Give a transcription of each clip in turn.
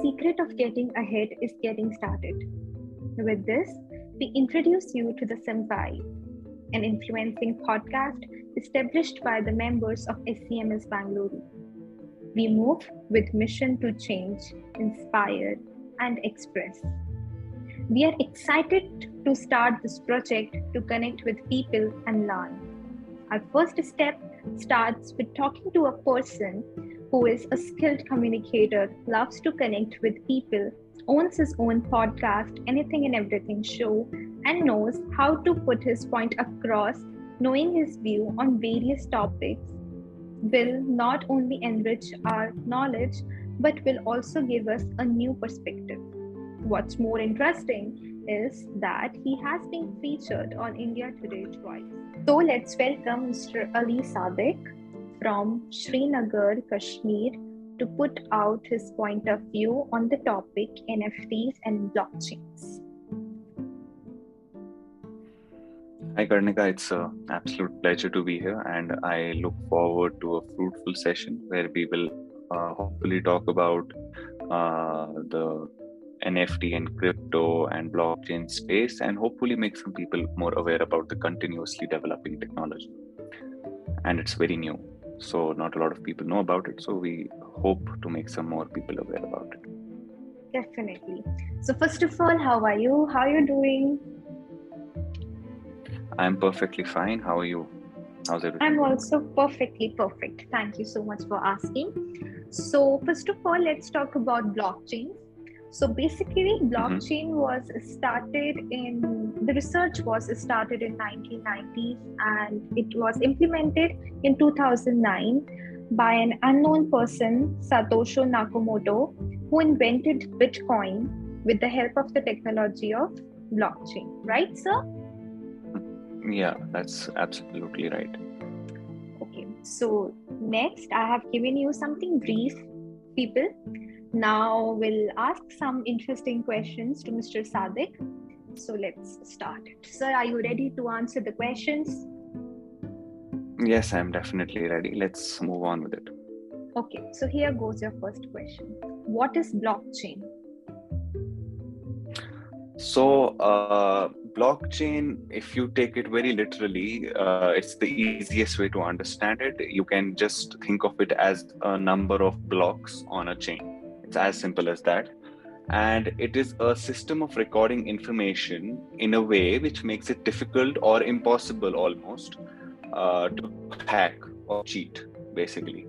secret of getting ahead is getting started. With this, we introduce you to the Samvai, an influencing podcast established by the members of SCMS Bangalore. We move with mission to change, inspire, and express. We are excited to start this project to connect with people and learn. Our first step starts with talking to a person who is a skilled communicator, loves to connect with people, owns his own podcast, anything and everything show, and knows how to put his point across, knowing his view on various topics will not only enrich our knowledge but will also give us a new perspective. What's more interesting is that he has been featured on India Today twice. So let's welcome Mr. Ali Sadiq from Srinagar, Kashmir, to put out his point of view on the topic NFTs and blockchains. Hi, Karnika. It's an absolute pleasure to be here, and I look forward to a fruitful session where we will uh, hopefully talk about uh, the NFT and crypto and blockchain space, and hopefully make some people more aware about the continuously developing technology. And it's very new so not a lot of people know about it. So we hope to make some more people aware about it. Definitely. So first of all how are you? How are you doing? I'm perfectly fine. How are you? How's everything i'm also perfectly perfect. Thank you so much for asking. So first of all let's talk about blockchains so basically, mm-hmm. blockchain mm-hmm. was started in the research was started in 1990s and it was implemented in 2009 by an unknown person, Satoshi Nakamoto, who invented Bitcoin with the help of the technology of blockchain. Right, sir? Yeah, that's absolutely right. Okay, so next I have given you something brief, people now we'll ask some interesting questions to Mr. Sadiq. So let's start it. Sir, are you ready to answer the questions? Yes, I'm definitely ready. Let's move on with it. Okay, so here goes your first question. What is blockchain? So, uh, blockchain, if you take it very literally, uh, it's the easiest way to understand it. You can just think of it as a number of blocks on a chain it's as simple as that. And it is a system of recording information in a way which makes it difficult or impossible almost uh, to hack or cheat, basically.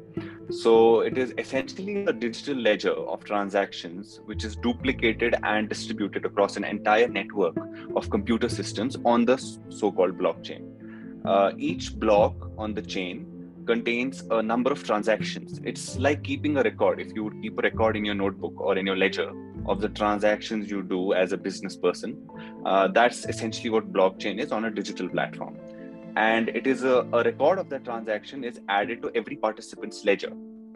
So it is essentially a digital ledger of transactions which is duplicated and distributed across an entire network of computer systems on the so called blockchain. Uh, each block on the chain contains a number of transactions. It's like keeping a record. If you would keep a record in your notebook or in your ledger of the transactions you do as a business person, uh, that's essentially what blockchain is on a digital platform. And it is a, a record of that transaction is added to every participant's ledger.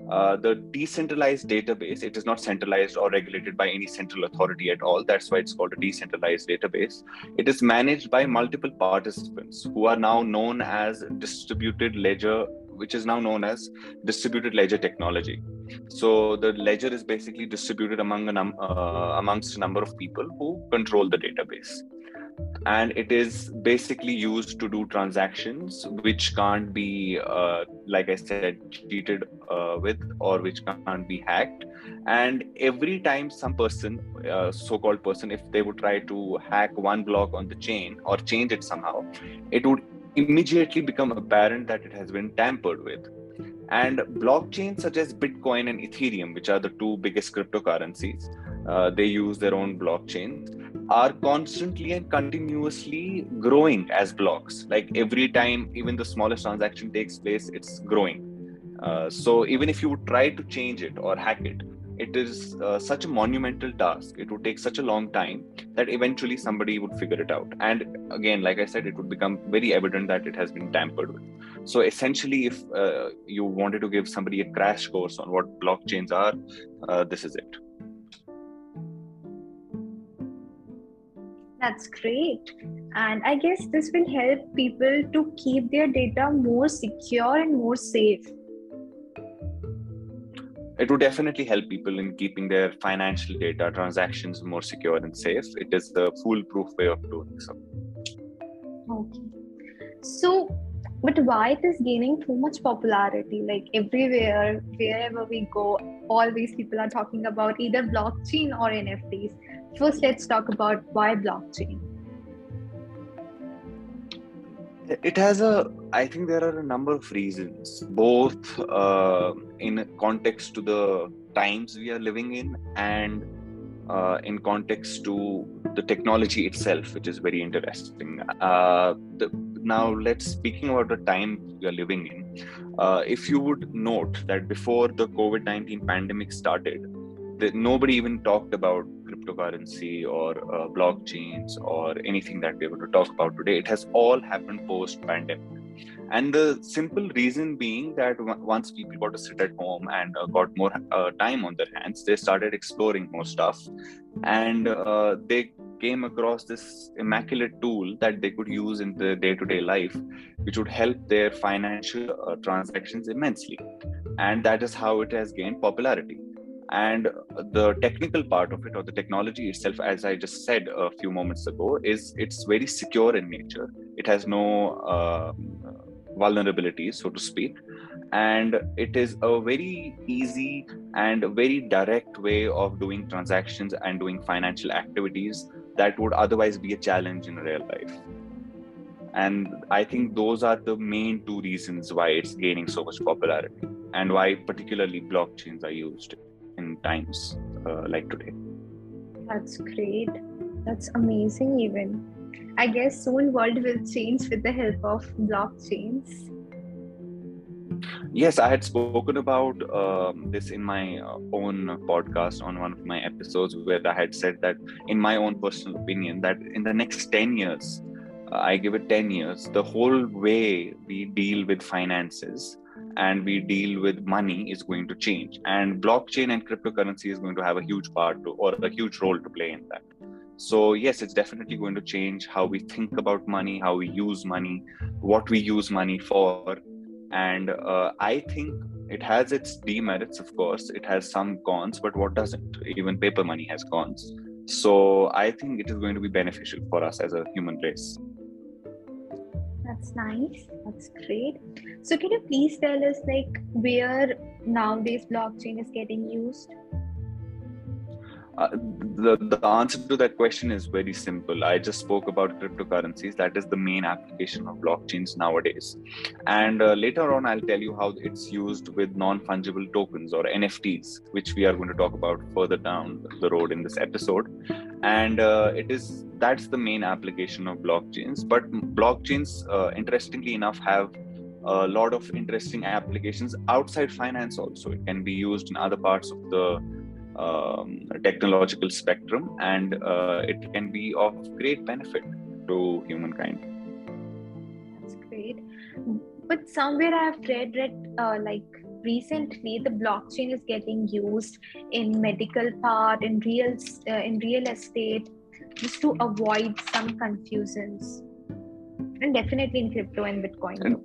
Uh, the decentralized database, it is not centralized or regulated by any central authority at all. That's why it's called a decentralized database. It is managed by multiple participants who are now known as distributed ledger which is now known as distributed ledger technology. So the ledger is basically distributed among a num- uh, amongst a number of people who control the database. And it is basically used to do transactions which can't be, uh, like I said, cheated uh, with or which can't be hacked. And every time some person, uh, so called person, if they would try to hack one block on the chain or change it somehow, it would immediately become apparent that it has been tampered with. And blockchains such as Bitcoin and Ethereum, which are the two biggest cryptocurrencies, uh, they use their own blockchains, are constantly and continuously growing as blocks. Like every time, even the smallest transaction takes place, it's growing. Uh, so even if you try to change it or hack it, it is uh, such a monumental task. It would take such a long time that eventually somebody would figure it out. And again like i said it would become very evident that it has been tampered with. So essentially if uh, you wanted to give somebody a crash course on what blockchains are uh, this is it. That's great. And I guess this will help people to keep their data more secure and more safe it would definitely help people in keeping their financial data transactions more secure and safe. It is the foolproof way of doing so. Okay. So, but why it is gaining too much popularity? Like everywhere, wherever we go, all these people are talking about either blockchain or NFTs. First, let's talk about why blockchain it has a i think there are a number of reasons both uh, in context to the times we are living in and uh, in context to the technology itself which is very interesting. Uh, the, now let's speaking about the time we are living in uh, if you would note that before the covid-19 pandemic started that nobody even talked about cryptocurrency or uh, blockchains or anything that we're going to talk about today. It has all happened post pandemic. And the simple reason being that once people got to sit at home and uh, got more uh, time on their hands, they started exploring more stuff. And uh, they came across this immaculate tool that they could use in the day to day life, which would help their financial uh, transactions immensely. And that is how it has gained popularity and the technical part of it or the technology itself as i just said a few moments ago is it's very secure in nature. It has no uh, vulnerabilities so to speak. And it is a very easy and very direct way of doing transactions and doing financial activities that would otherwise be a challenge in real life. And i think those are the main two reasons why it's gaining so much popularity and why particularly blockchains are used in times uh, like today. That's great. That's amazing. Even I guess soon world will change with the help of blockchains. Yes, I had spoken about um, this in my uh, own podcast on one of my episodes where I had said that, in my own personal opinion, that in the next 10 years, uh, I give it 10 years, the whole way we deal with finances and we deal with money is going to change. And blockchain and cryptocurrency is going to have a huge part to, or a huge role to play in that. So yes it's definitely going to change how we think about money how we use money what we use money for. And uh, i think it has its demerits of course. It has some cons but what doesn't? Even paper money has cons. So i think it is going to be beneficial for us as a human race that's nice. That's great. So, can you please tell us, like, where nowadays blockchain is getting used? Uh, the, the answer to that question is very simple. I just spoke about cryptocurrencies. That is the main application of blockchains nowadays. And uh, later on, I'll tell you how it's used with non fungible tokens or NFTs, which we are going to talk about further down the road in this episode. And uh, it is that's the main application of blockchains. But blockchains, uh, interestingly enough, have a lot of interesting applications outside finance also. It can be used in other parts of the um, technological spectrum and uh, it can be of great benefit to humankind that's great but somewhere i have read that uh, like recently the blockchain is getting used in medical part in real uh, in real estate just to avoid some confusions. And definitely in crypto and bitcoin and,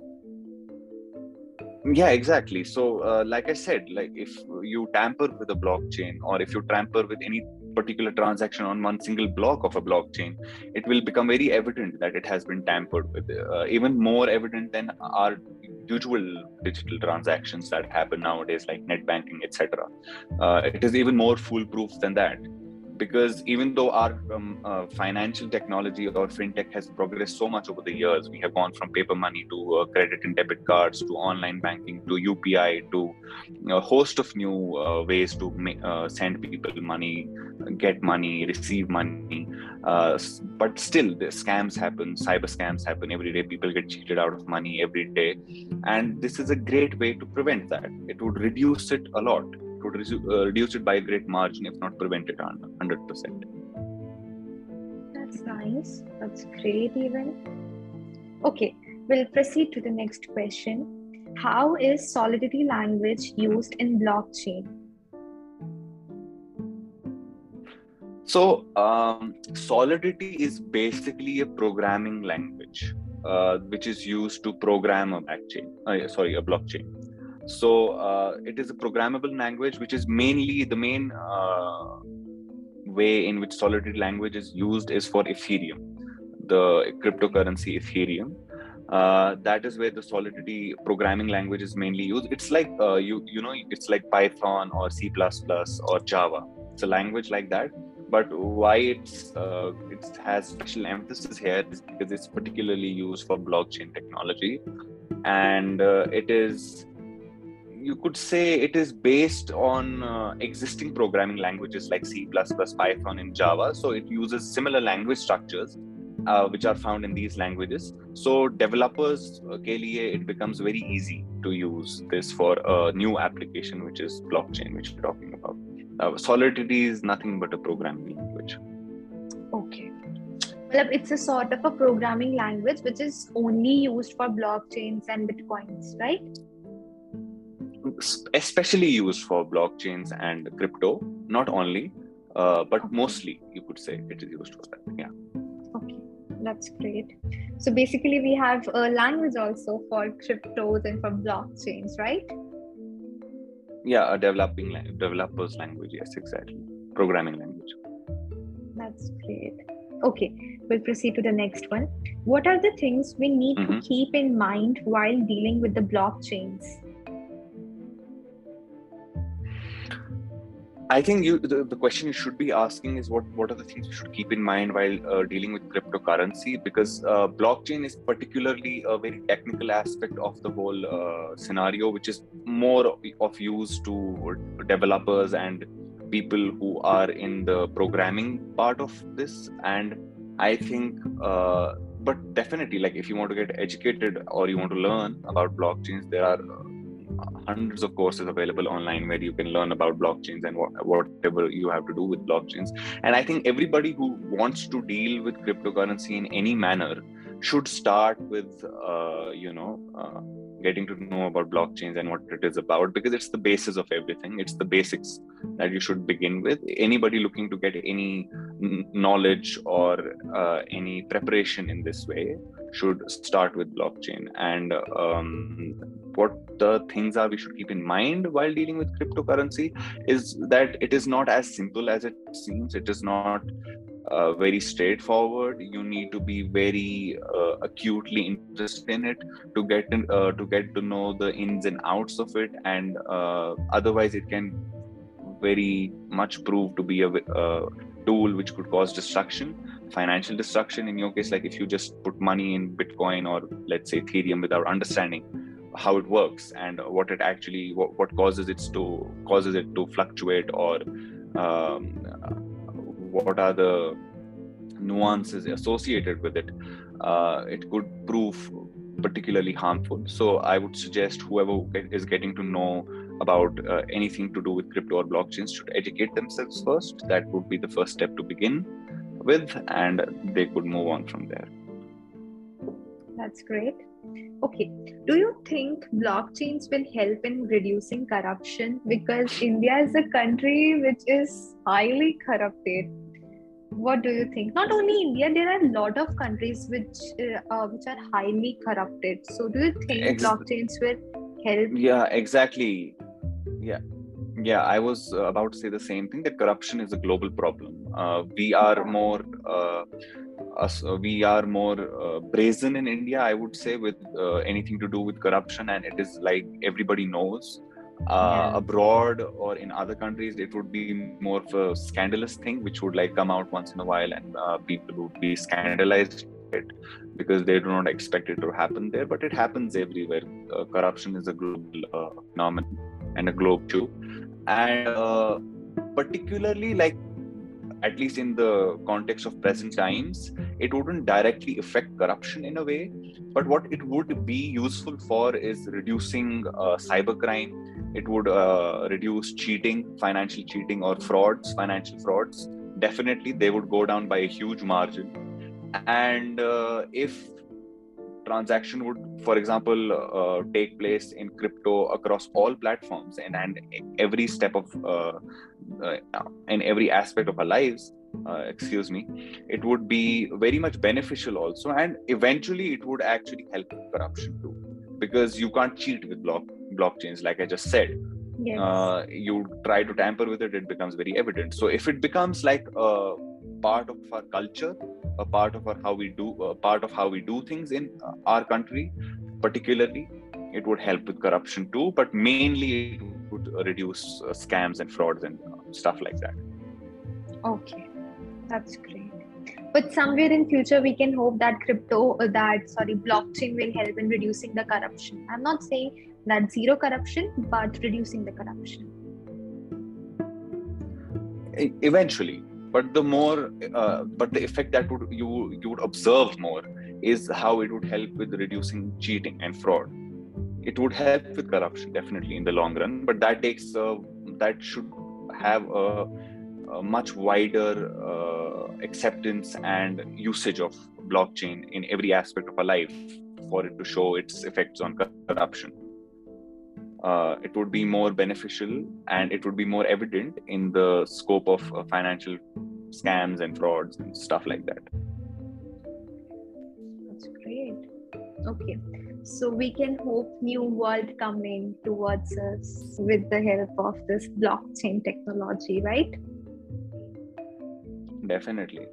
yeah exactly. So uh, like i said like if you tamper with a blockchain or if you tamper with any particular transaction on one single block of a blockchain it will become very evident that it has been tampered with uh, even more evident than our usual digital transactions that happen nowadays like net banking etc uh, it is even more foolproof than that because even though our um, uh, financial technology or fintech has progressed so much over the years, we have gone from paper money to uh, credit and debit cards to online banking to UPI to a host of new uh, ways to uh, send people money, get money, receive money. Uh, but still, the scams happen, cyber scams happen every day. People get cheated out of money every day, and this is a great way to prevent that. It would reduce it a lot would uh, reduce it by a great margin, if not prevent it 100%. That's nice. That's great, even. Okay, we'll proceed to the next question. How is Solidity language used in blockchain? So, um, Solidity is basically a programming language uh, which is used to program a blockchain. Uh, sorry, a blockchain. So uh, it is a programmable language which is mainly the main uh, way in which solidity language is used is for ethereum the cryptocurrency ethereum. Uh, that is where the solidity programming language is mainly used. It's like uh, you you know it's like python or c++ or java. It's a language like that. But why it's uh, it has special emphasis here is because it's particularly used for blockchain technology. And uh, it is you could say it is based on uh, existing programming languages like C++, Python, and Java. So it uses similar language structures uh, which are found in these languages. So developers uh, it becomes very easy to use this for a new application, which is blockchain, which we're talking about. Uh, Solidity is nothing but a programming language. Okay. Well, it's a sort of a programming language which is only used for blockchains and bitcoins, right? Especially used for blockchains and crypto, not only, uh, but okay. mostly you could say it is used for that. Yeah. Okay, that's great. So basically we have a language also for cryptos and for blockchains right? Yeah a developing developers language yes exactly. Programming language. That's great. Okay we'll proceed to the next one. What are the things we need mm-hmm. to keep in mind while dealing with the blockchains I think you the, the question you should be asking is what what are the things you should keep in mind while uh, dealing with cryptocurrency? Because uh, blockchain is particularly a very technical aspect of the whole uh, scenario which is more of use to developers and people who are in the programming part of this. And I think uh, but definitely like if you want to get educated or you want to learn about blockchains there are hundreds of courses available online where you can learn about blockchains and what, whatever you have to do with blockchains. And i think everybody who wants to deal with cryptocurrency in any manner should start with uh, you know uh, getting to know about blockchains and what it is about because it's the basis of everything. It's the basics that you should begin with. Anybody looking to get any knowledge or uh, any preparation in this way should start with blockchain. And um, what the things are we should keep in mind while dealing with cryptocurrency is that it is not as simple as it seems. It is not uh, very straightforward. You need to be very uh, acutely interested in it to get in, uh, to get to know the ins and outs of it. And uh, otherwise it can very much prove to be a, a tool which could cause destruction financial destruction in your case like if you just put money in bitcoin or let's say ethereum without understanding how it works and what it actually what, what causes it to causes it to fluctuate or um, what are the nuances associated with it uh, it could prove particularly harmful. So i would suggest whoever is getting to know about uh, anything to do with crypto or blockchains should educate themselves first. That would be the first step to begin with and they could move on from there that's great Okay. Do you think blockchains will help in reducing corruption? Because India is a country which is highly corrupted. What do you think? Not only India, there are a lot of countries which uh, uh which are highly corrupted. So, do you think Ex- blockchains will help? Yeah, exactly. Yeah, yeah. I was about to say the same thing. That corruption is a global problem. Uh, we are more uh, us, uh, we are more uh, brazen in India, I would say, with uh, anything to do with corruption, and it is like everybody knows. Uh, yeah. Abroad or in other countries, it would be more of a scandalous thing, which would like come out once in a while, and uh, people would be scandalized it because they do not expect it to happen there. But it happens everywhere. Uh, corruption is a global phenomenon and a globe too, and particularly like at least in the context of present times, it wouldn't directly affect corruption in a way. But what it would be useful for is reducing uh, cybercrime. It would uh, reduce cheating, financial cheating, or frauds, financial frauds. Definitely, they would go down by a huge margin. And uh, if transaction would for example uh, take place in crypto across all platforms and, and every step of uh, uh, in every aspect of our lives uh, excuse me it would be very much beneficial also and eventually it would actually help corruption too because you can't cheat with block blockchains, like I just said. Yes. Uh, you try to tamper with it, it becomes very evident. So if it becomes like a part of our culture, a part of our how we do, a part of how we do things in our country, particularly, it would help with corruption too. But mainly, it would reduce uh, scams and frauds and uh, stuff like that. Okay, that's great. But somewhere in future, we can hope that crypto, uh, that sorry, blockchain will help in reducing the corruption. I'm not saying that zero corruption, but reducing the corruption. Eventually, but the more, uh, but the effect that would you you would observe more is how it would help with reducing cheating and fraud. It would help with corruption definitely in the long run, but that takes uh, that should have a, a much wider uh, acceptance and usage of blockchain in every aspect of our life for it to show its effects on corruption. Uh, it would be more beneficial and it would be more evident in the scope of uh, financial scams and frauds and stuff like that. That's great. Okay, so we can hope new world coming towards us with the help of this blockchain technology, right? Definitely.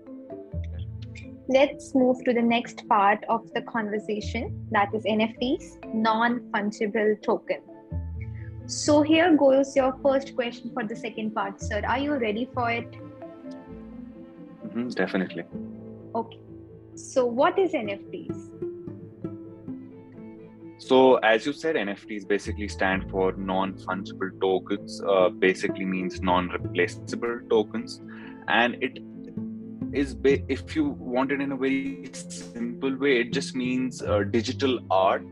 Let's move to the next part of the conversation that is NFTs, non fungible token. So, here goes your first question for the second part, sir. Are you ready for it? Mhm, definitely. Okay. So, what is NFTs? So, as you said, NFTs basically stand for non fungible tokens, uh, basically means non replaceable tokens. And it is, ba- if you want it in a very simple way, it just means uh, digital art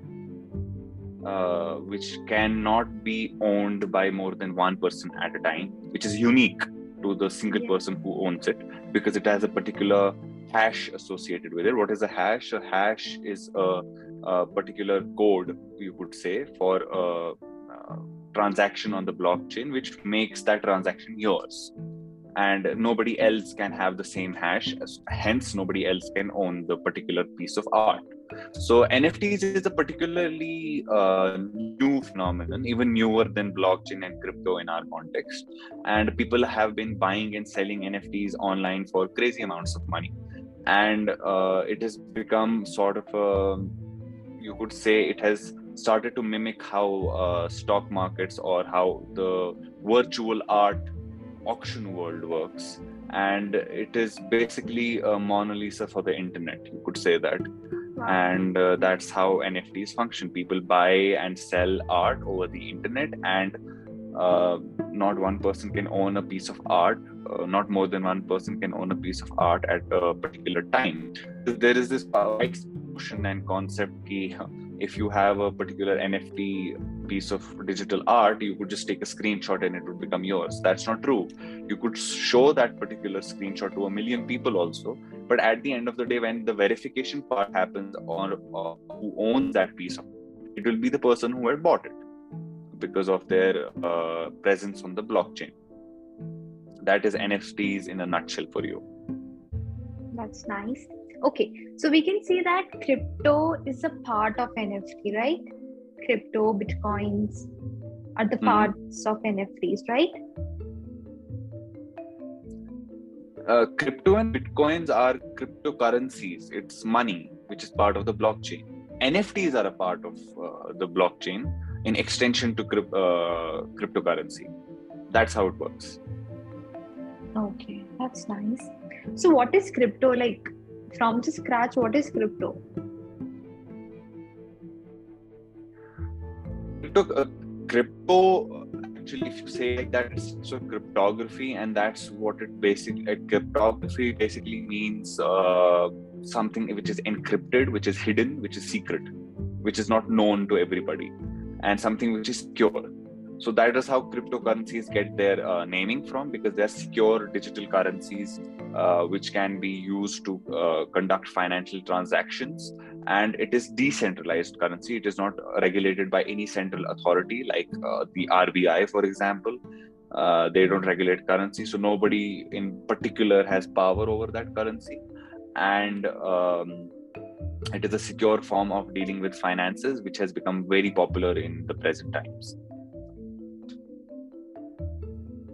uh, which cannot be owned by more than one person at a time, which is unique to the single person who owns it because it has a particular hash associated with it. What is a hash? A hash is a, a particular code, you could say, for a, uh transaction on the blockchain, which makes that transaction yours. And nobody else can have the same hash, hence, nobody else can own the particular piece of art. So NFTs is a particularly uh, new phenomenon, even newer than blockchain and crypto in our context. And people have been buying and selling NFTs online for crazy amounts of money, and uh, it has become sort of a, you could say, it has started to mimic how uh, stock markets or how the virtual art auction world works. And it is basically a Mona Lisa for the internet, you could say that. And uh, that's how nfts function. People buy and sell art over the internet and uh, not one person can own a piece of art uh, not more than one person can own a piece of art at a particular time. There is this notion and concept ki, if you have a particular nft piece of digital art you could just take a screenshot and it would become yours that's not true you could show that particular screenshot to a million people also but at the end of the day when the verification part happens on uh, who owns that piece of it will be the person who had bought it because of their uh, presence on the blockchain that is nfts in a nutshell for you That's nice. Okay, so we can see that crypto is a part of NFT, right? Crypto, bitcoins are the Mhm. parts of NFTs, right? uh, crypto and bitcoins are cryptocurrencies it's money which is part of the blockchain nfts are a part of uh, the blockchain in extension to crypt, uh, cryptocurrency that's how it works Okay, that's nice. So, what is crypto like? From the scratch, what is crypto? Crypto, uh, crypto actually if you say like that it's so cryptography and that's what it basically uh, cryptography basically means uh, something which is encrypted which is hidden which is secret which is not known to everybody and something which is secure. So that is how cryptocurrencies get their uh, naming from because they're secure digital currencies uh, which can be used to uh, conduct financial transactions and it is decentralized currency. It is not regulated by any central authority like uh, the rbi for example. Uh, they don't regulate currency. So nobody in particular has power over that currency. And um, it is a secure form of dealing with finances which has become very popular in the present times.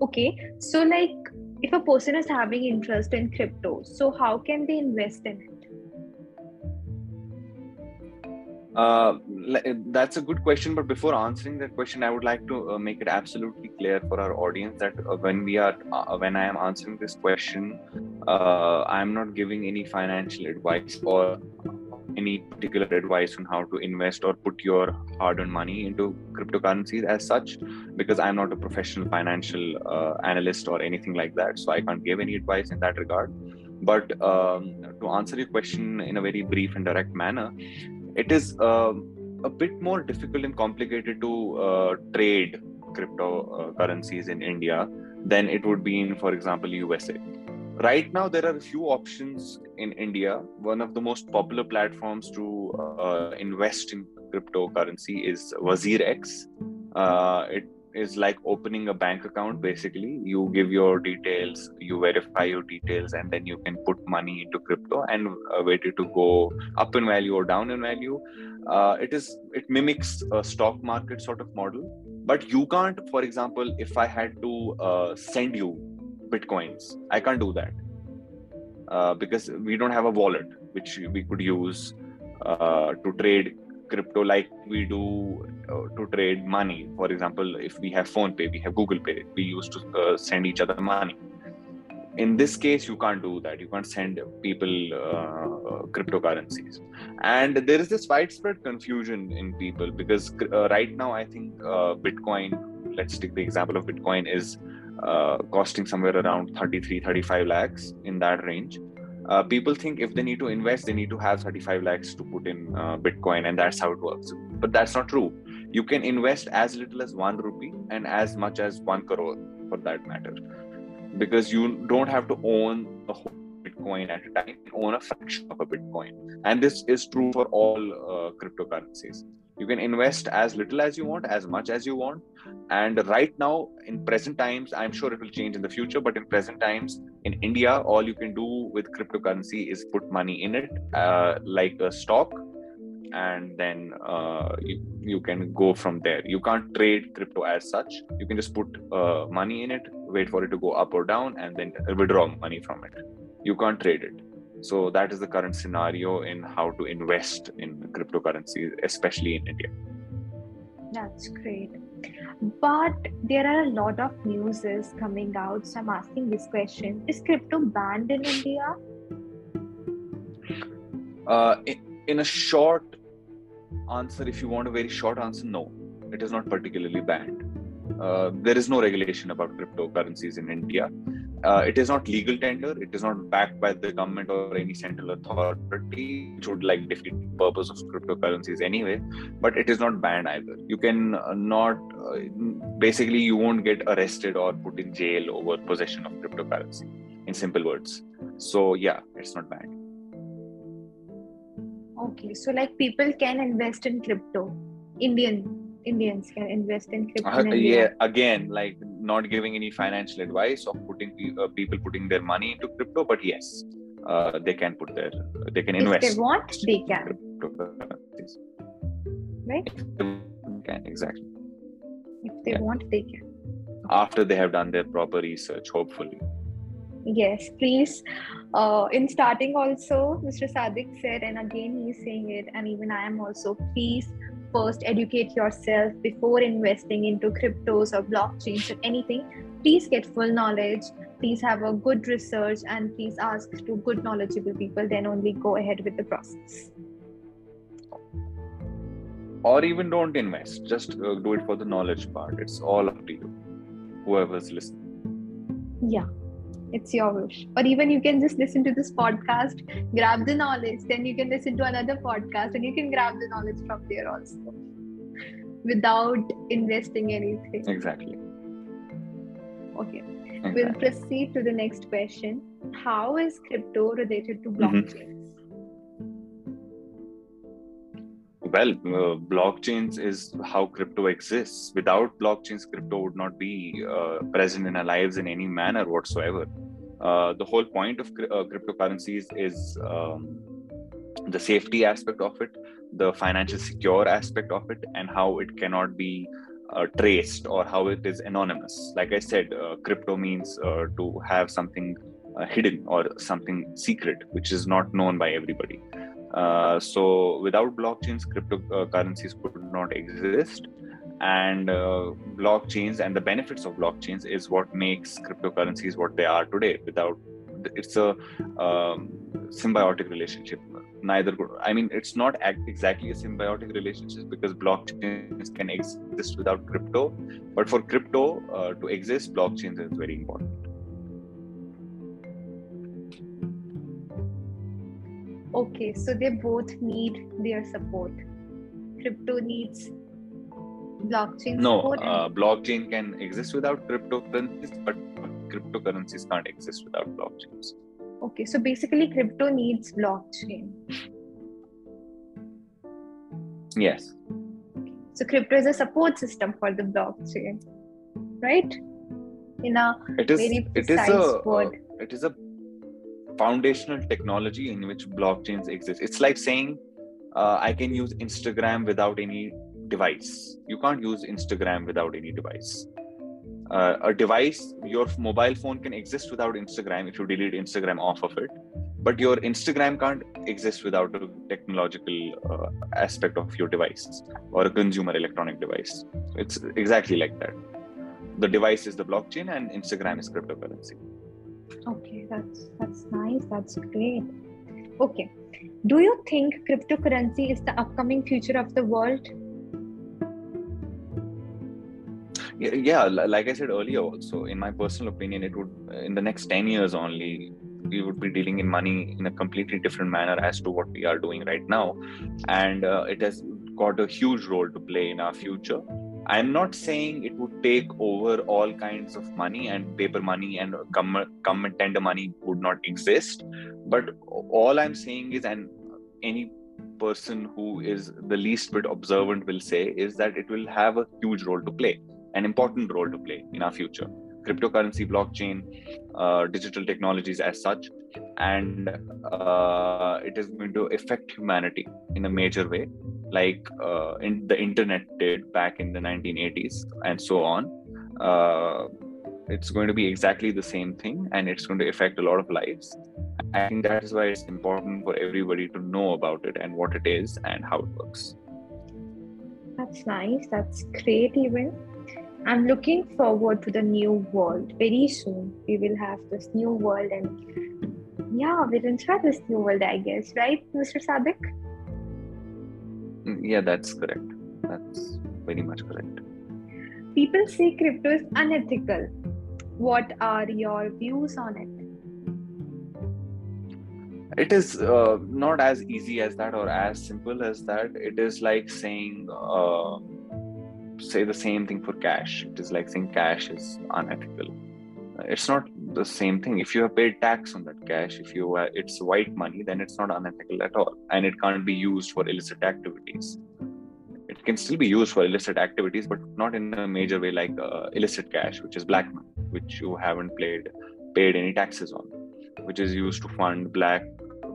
Okay. So like if a person is having interest in crypto so how can they invest in it uh, that's a good question but before answering that question i would like to uh, make it absolutely clear for our audience that uh, when we are uh, when i am answering this question uh, i'm not giving any financial advice or any particular advice on how to invest or put your hard-earned money into cryptocurrencies as such because i'm not a professional financial analyst or anything like that so i can't give any advice in that regard. But um, to answer your question in a very brief and direct manner it is uh, a bit more difficult and complicated to uh, trade cryptocurrencies in india than it would be in for example usa right now there are a few options in india. One of the most popular platforms to uh, invest in cryptocurrency is WazirX uh, it is like opening a bank account basically. You give your details you verify your details and then you can put money into crypto and uh, wait it to go up in value or down in value. Uh, it is it mimics a stock market sort of model. But you can't for example if i had to uh, send you bitcoins i can't do that. Uh, because we don't have a wallet which we could use uh, to trade crypto like we do uh, to trade money. For example if we have PhonePe we have google pay. We used to uh, send each other money. In this case you can't do that. You can't send people uh, cryptocurrencies. And there is this widespread confusion in people because uh, right now i think bitcoin let's take the example of bitcoin is uh, costing somewhere around 33 35 lakhs in that range uh, people think if they need to invest they need to have 35 lakhs to put in uh, bitcoin and that's how it works. But that's not true. You can invest as little as 1 rupee and as much as 1 crore for that matter. Because you don't have to own a whole bitcoin at a time own a fraction of a bitcoin. And this is true for all uh, cryptocurrencies. You can invest as little as you want as much as you want. And right now in present times i'm sure it will change in the future but in present times in india all you can do with cryptocurrency is put money in it uh, like a stock. And then uh, you, you can go from there. You can't trade crypto as such. You can just put uh, money in it wait for it to go up or down and then withdraw money from it you can't trade it so that is the current scenario in how to invest in cryptocurrencies, especially in India. That's great. But there are a lot of newses coming out. So I'm asking this question Is crypto banned in India? Uh, in a short answer, if you want a very short answer, no, it is not particularly banned. Uh, there is no regulation about cryptocurrencies in India uh, it is not legal tender. It is not backed by the government or any central authority which would like defeat the purpose of cryptocurrencies anyway. But it is not banned either. You can uh, not uh, basically you won't get arrested or put in jail over possession of cryptocurrency in simple words. So yeah it's not banned. Okay so like people can invest in crypto. Indian indians can invest in crypto uh, in yeah again like not giving any financial advice of putting uh, people putting their money into crypto but yes uh, they can put their they can invest if they want they can. Right? Can exactly. If they yeah. want they can. After they have done their proper research hopefully. Yes please. Uh, in starting also mr sadiq said and again he's saying it and even i am also please first educate yourself before investing into cryptos or blockchains or anything please get full knowledge. Please have a good research and please ask to good knowledgeable people then only go ahead with the process. Or even don't invest. Just uh, do it for the knowledge part. It's all up to you whoever's listening. Yeah it's your wish or even you can just listen to this podcast grab the knowledge then you can listen to another podcast and you can grab the knowledge from there also without investing anything exactly okay exactly. we'll proceed to the next question how is crypto related to blockchain? mm-hmm. Well uh, blockchains is how crypto exists. Without blockchains crypto would not be uh, present in our lives in any manner whatsoever. Uh, the whole point of uh, cryptocurrencies is um, the safety aspect of it the financial secure aspect of it and how it cannot be uh, traced or how it is anonymous. Like i said uh, crypto means to have something hidden or something secret which is not known by everybody uh, so without blockchains cryptocurrencies could not exist. And uh, blockchains and the benefits of blockchains is what makes cryptocurrencies what they are today without it's a um, symbiotic relationship. Neither i mean it's not exactly a symbiotic relationship because blockchains can exist without crypto. But for crypto uh, to exist blockchains is very important okay so they both need their support crypto needs blockchain support. no uh, blockchain can exist without cryptocurrencies but cryptocurrencies can't exist without blockchains okay so basically crypto needs blockchain yes so crypto is a support system for the blockchain right in a it is very it is a word. Uh, it is a foundational technology in which blockchains exist it's like saying uh, i can use instagram without any device. You can't use Instagram without any device. Uh, a device, your mobile phone can exist without Instagram if you delete Instagram off of it, but your Instagram can't exist without a technological uh, aspect of your device or a consumer electronic device. It's exactly like that. The device is the blockchain, and Instagram is cryptocurrency. Okay, that's that's nice. That's great. Okay, do you think cryptocurrency is the upcoming future of the world? yeah like i said earlier also in my personal opinion it would in the next 10 years only we would be dealing in money in a completely different manner as to what we are doing right now and uh, it has got a huge role to play in our future i'm not saying it would take over all kinds of money and paper money and government tender money would not exist. But all i'm saying is and any person who is the least bit observant will say is that it will have a huge role to play an important role to play in our future. Cryptocurrency blockchain uh, digital technologies as such and uh, it is going to affect humanity in a major way like uh, in the internet did back in the 1980s and so on. Uh, it's going to be exactly the same thing and it's going to affect a lot of lives. I think that is why it's important for everybody to know about it and what it is and how it works. That's nice. That's great even. I'm looking forward to the new world. Very soon, we will have this new world, and yeah, we'll enjoy this new world, I guess, right, Mr. Sadiq? Mm, yeah, that's correct. That's very much correct. People say crypto is unethical. What are your views on it? It is uh, not as easy as that or as simple as that. It is like saying. Uh, say the same thing for cash. It is like saying cash is unethical. It's not the same thing. If you have paid tax on that cash, if you uh, it's white money, then it's not unethical at all, and it can't be used for illicit activities. It can still be used for illicit activities, but not in a major way like uh, illicit cash, which is black money, which you haven't paid paid any taxes on, which is used to fund black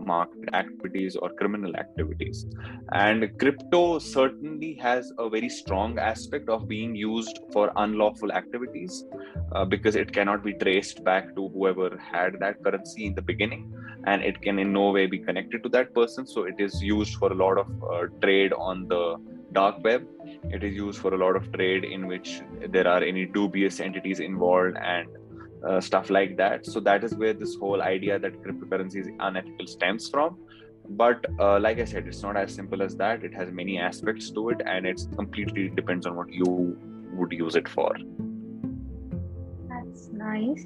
market activities or criminal activities. And crypto certainly has a very strong aspect of being used for unlawful activities uh, because it cannot be traced back to whoever had that currency in the beginning and it can in no way be connected to that person. So it is used for a lot of uh, trade on the dark web. It is used for a lot of trade in which there are any dubious entities involved and uh, stuff like that. So that is where this whole idea that cryptocurrency is unethical stems from. But uh, like i said it's not as simple as that. It has many aspects to it and it completely depends on what you would use it for. That's nice.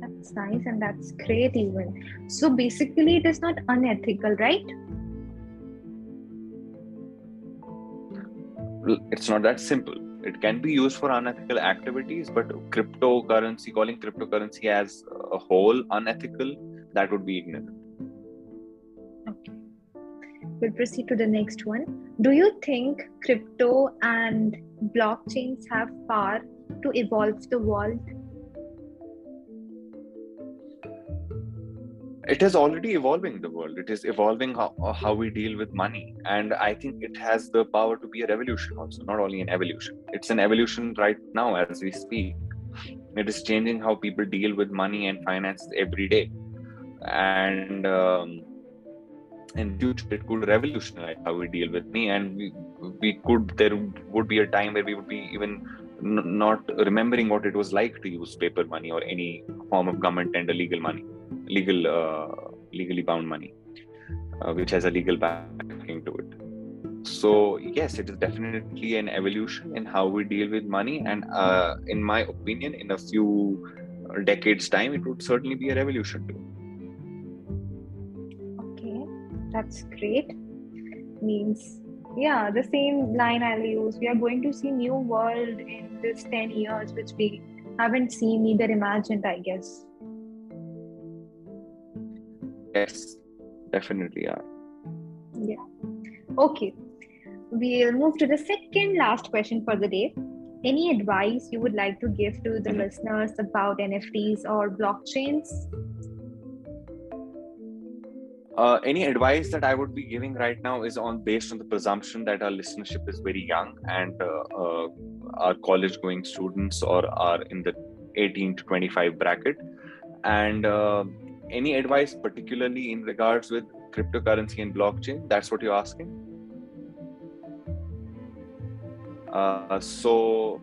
That's nice and that's great even. So basically it is not unethical right? It's not that simple it can be used for unethical activities but cryptocurrency calling cryptocurrency as a whole unethical that would be ignorant. Okay. We'll proceed to the next one. Do you think crypto and blockchains have power to evolve the world it is already evolving the world. It is evolving how, how we deal with money. And i think it has the power to be a revolution also not only an evolution. It's an evolution right now as we speak. It is changing how people deal with money and finance every day. And um, in future it could revolutionize how we deal with money and we, we could there would be a time where we would be even n- not remembering what it was like to use paper money or any form of government and legal money legal uh, legally bound money uh, which has a legal backing to it. So yes it is definitely an evolution in how we deal with money. And uh, in my opinion in a few decades time it would certainly be a revolution too. Okay that's great. Means yeah the same line i'll use. We are going to see new world in this 10 years which we haven't seen either imagined i guess yes definitely are yeah. Okay. We'll move to the second last question for the day. Any advice you would like to give to the mm-hmm. listeners about nfts or blockchains? Uh, any advice that I would be giving right now is on based on the presumption that our listenership is very young and uh, uh, our college going students or are in the 18 to 25 bracket. And uh, any advice, particularly in regards with cryptocurrency and blockchain? That's what you're asking. Uh, so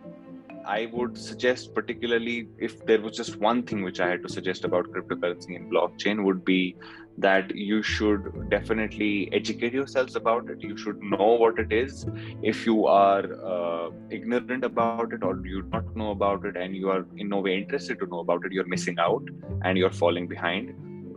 I would suggest, particularly if there was just one thing which I had to suggest about cryptocurrency and blockchain, would be that you should definitely educate yourselves about it. You should know what it is. If you are uh, ignorant about it or you don't know about it and you are in no way interested to know about it, you're missing out and you're falling behind.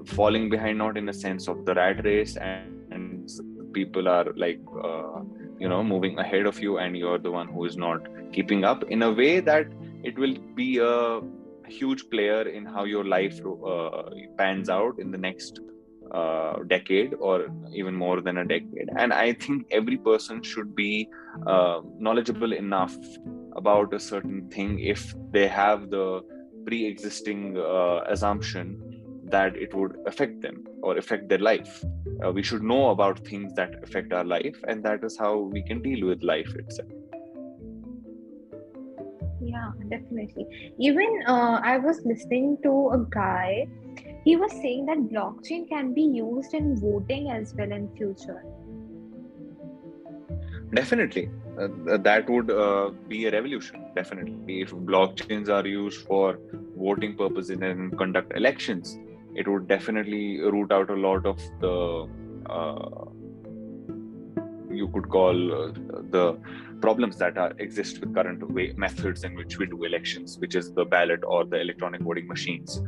Falling behind, not in a sense of the rat race and, and people are like, uh, you know, moving ahead of you and you're the one who is not keeping up in a way that it will be a huge player in how your life uh, pans out in the next uh, decade or even more than a decade. And I think every person should be uh, knowledgeable enough about a certain thing if they have the pre existing uh, assumption that it would affect them or affect their life. Uh, we should know about things that affect our life, and that is how we can deal with life itself. Yeah, definitely. Even uh, I was listening to a guy he was saying that blockchain can be used in voting as well in future. Definitely. Uh, that would uh, be a revolution definitely. If blockchains are used for voting purposes and conduct elections it would definitely root out a lot of the uh, you could call uh, the problems that are exist with current way, methods in which we do elections which is the ballot or the electronic voting machines.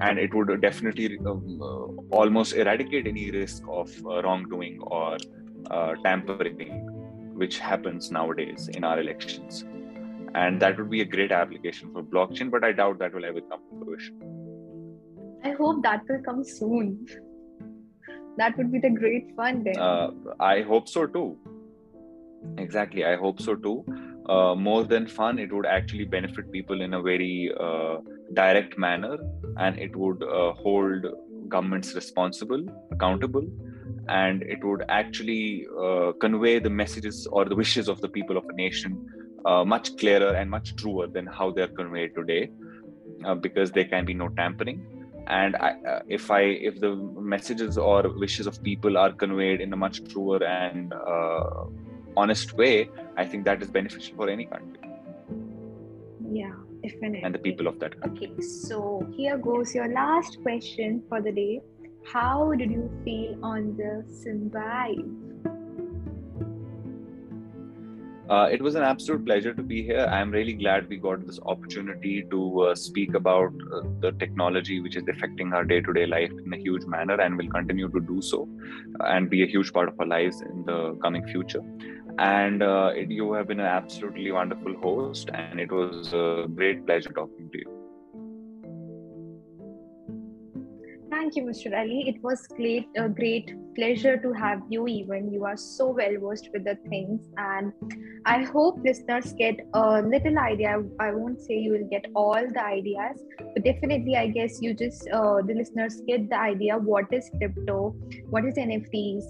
And it would definitely um, uh, almost eradicate any risk of uh, wrongdoing or uh, tampering which happens nowadays in our elections. And that would be a great application for blockchain but i doubt that will ever come to fruition. I hope that will come soon. That would be the great fun then. Uh, i hope so too exactly i hope so too. Uh, more than fun it would actually benefit people in a very uh, direct manner and it would uh, hold governments responsible accountable and it would actually uh, convey the messages or the wishes of the people of a nation uh, much clearer and much truer than how they're conveyed today uh, because there can be no tampering. And I, uh, if i if the messages or wishes of people are conveyed in a much truer and uh, honest way i think that is beneficial for any country yeah Definitely. and the people of that country. Okay, so here goes your last question for the day. How did you feel on the Simvibe? Uh, it was an absolute pleasure to be here. I'm really glad we got this opportunity to uh, speak about uh, the technology which is affecting our day to day life in a huge manner and will continue to do so uh, and be a huge part of our lives in the coming future and uh, it, you have been an absolutely wonderful host and it was a great pleasure talking to you Thank you, Mr. Ali. It was great, a great pleasure to have you. Even you are so well versed with the things, and I hope listeners get a little idea. I won't say you will get all the ideas, but definitely, I guess you just uh, the listeners get the idea. What is crypto? What is NFTs?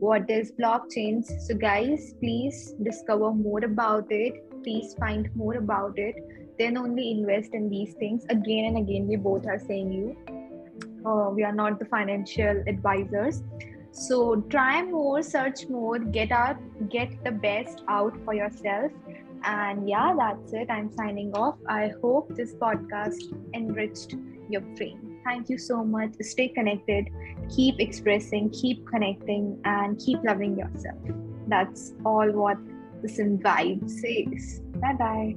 What is blockchains? So, guys, please discover more about it. Please find more about it. Then only invest in these things again and again. We both are saying you uh, we are not the financial advisors so try more search more get out get the best out for yourself and yeah that's it i'm signing off i hope this podcast enriched your brain thank you so much. Stay connected. Keep expressing keep connecting and keep loving yourself. That's all what this vibe says. Bye bye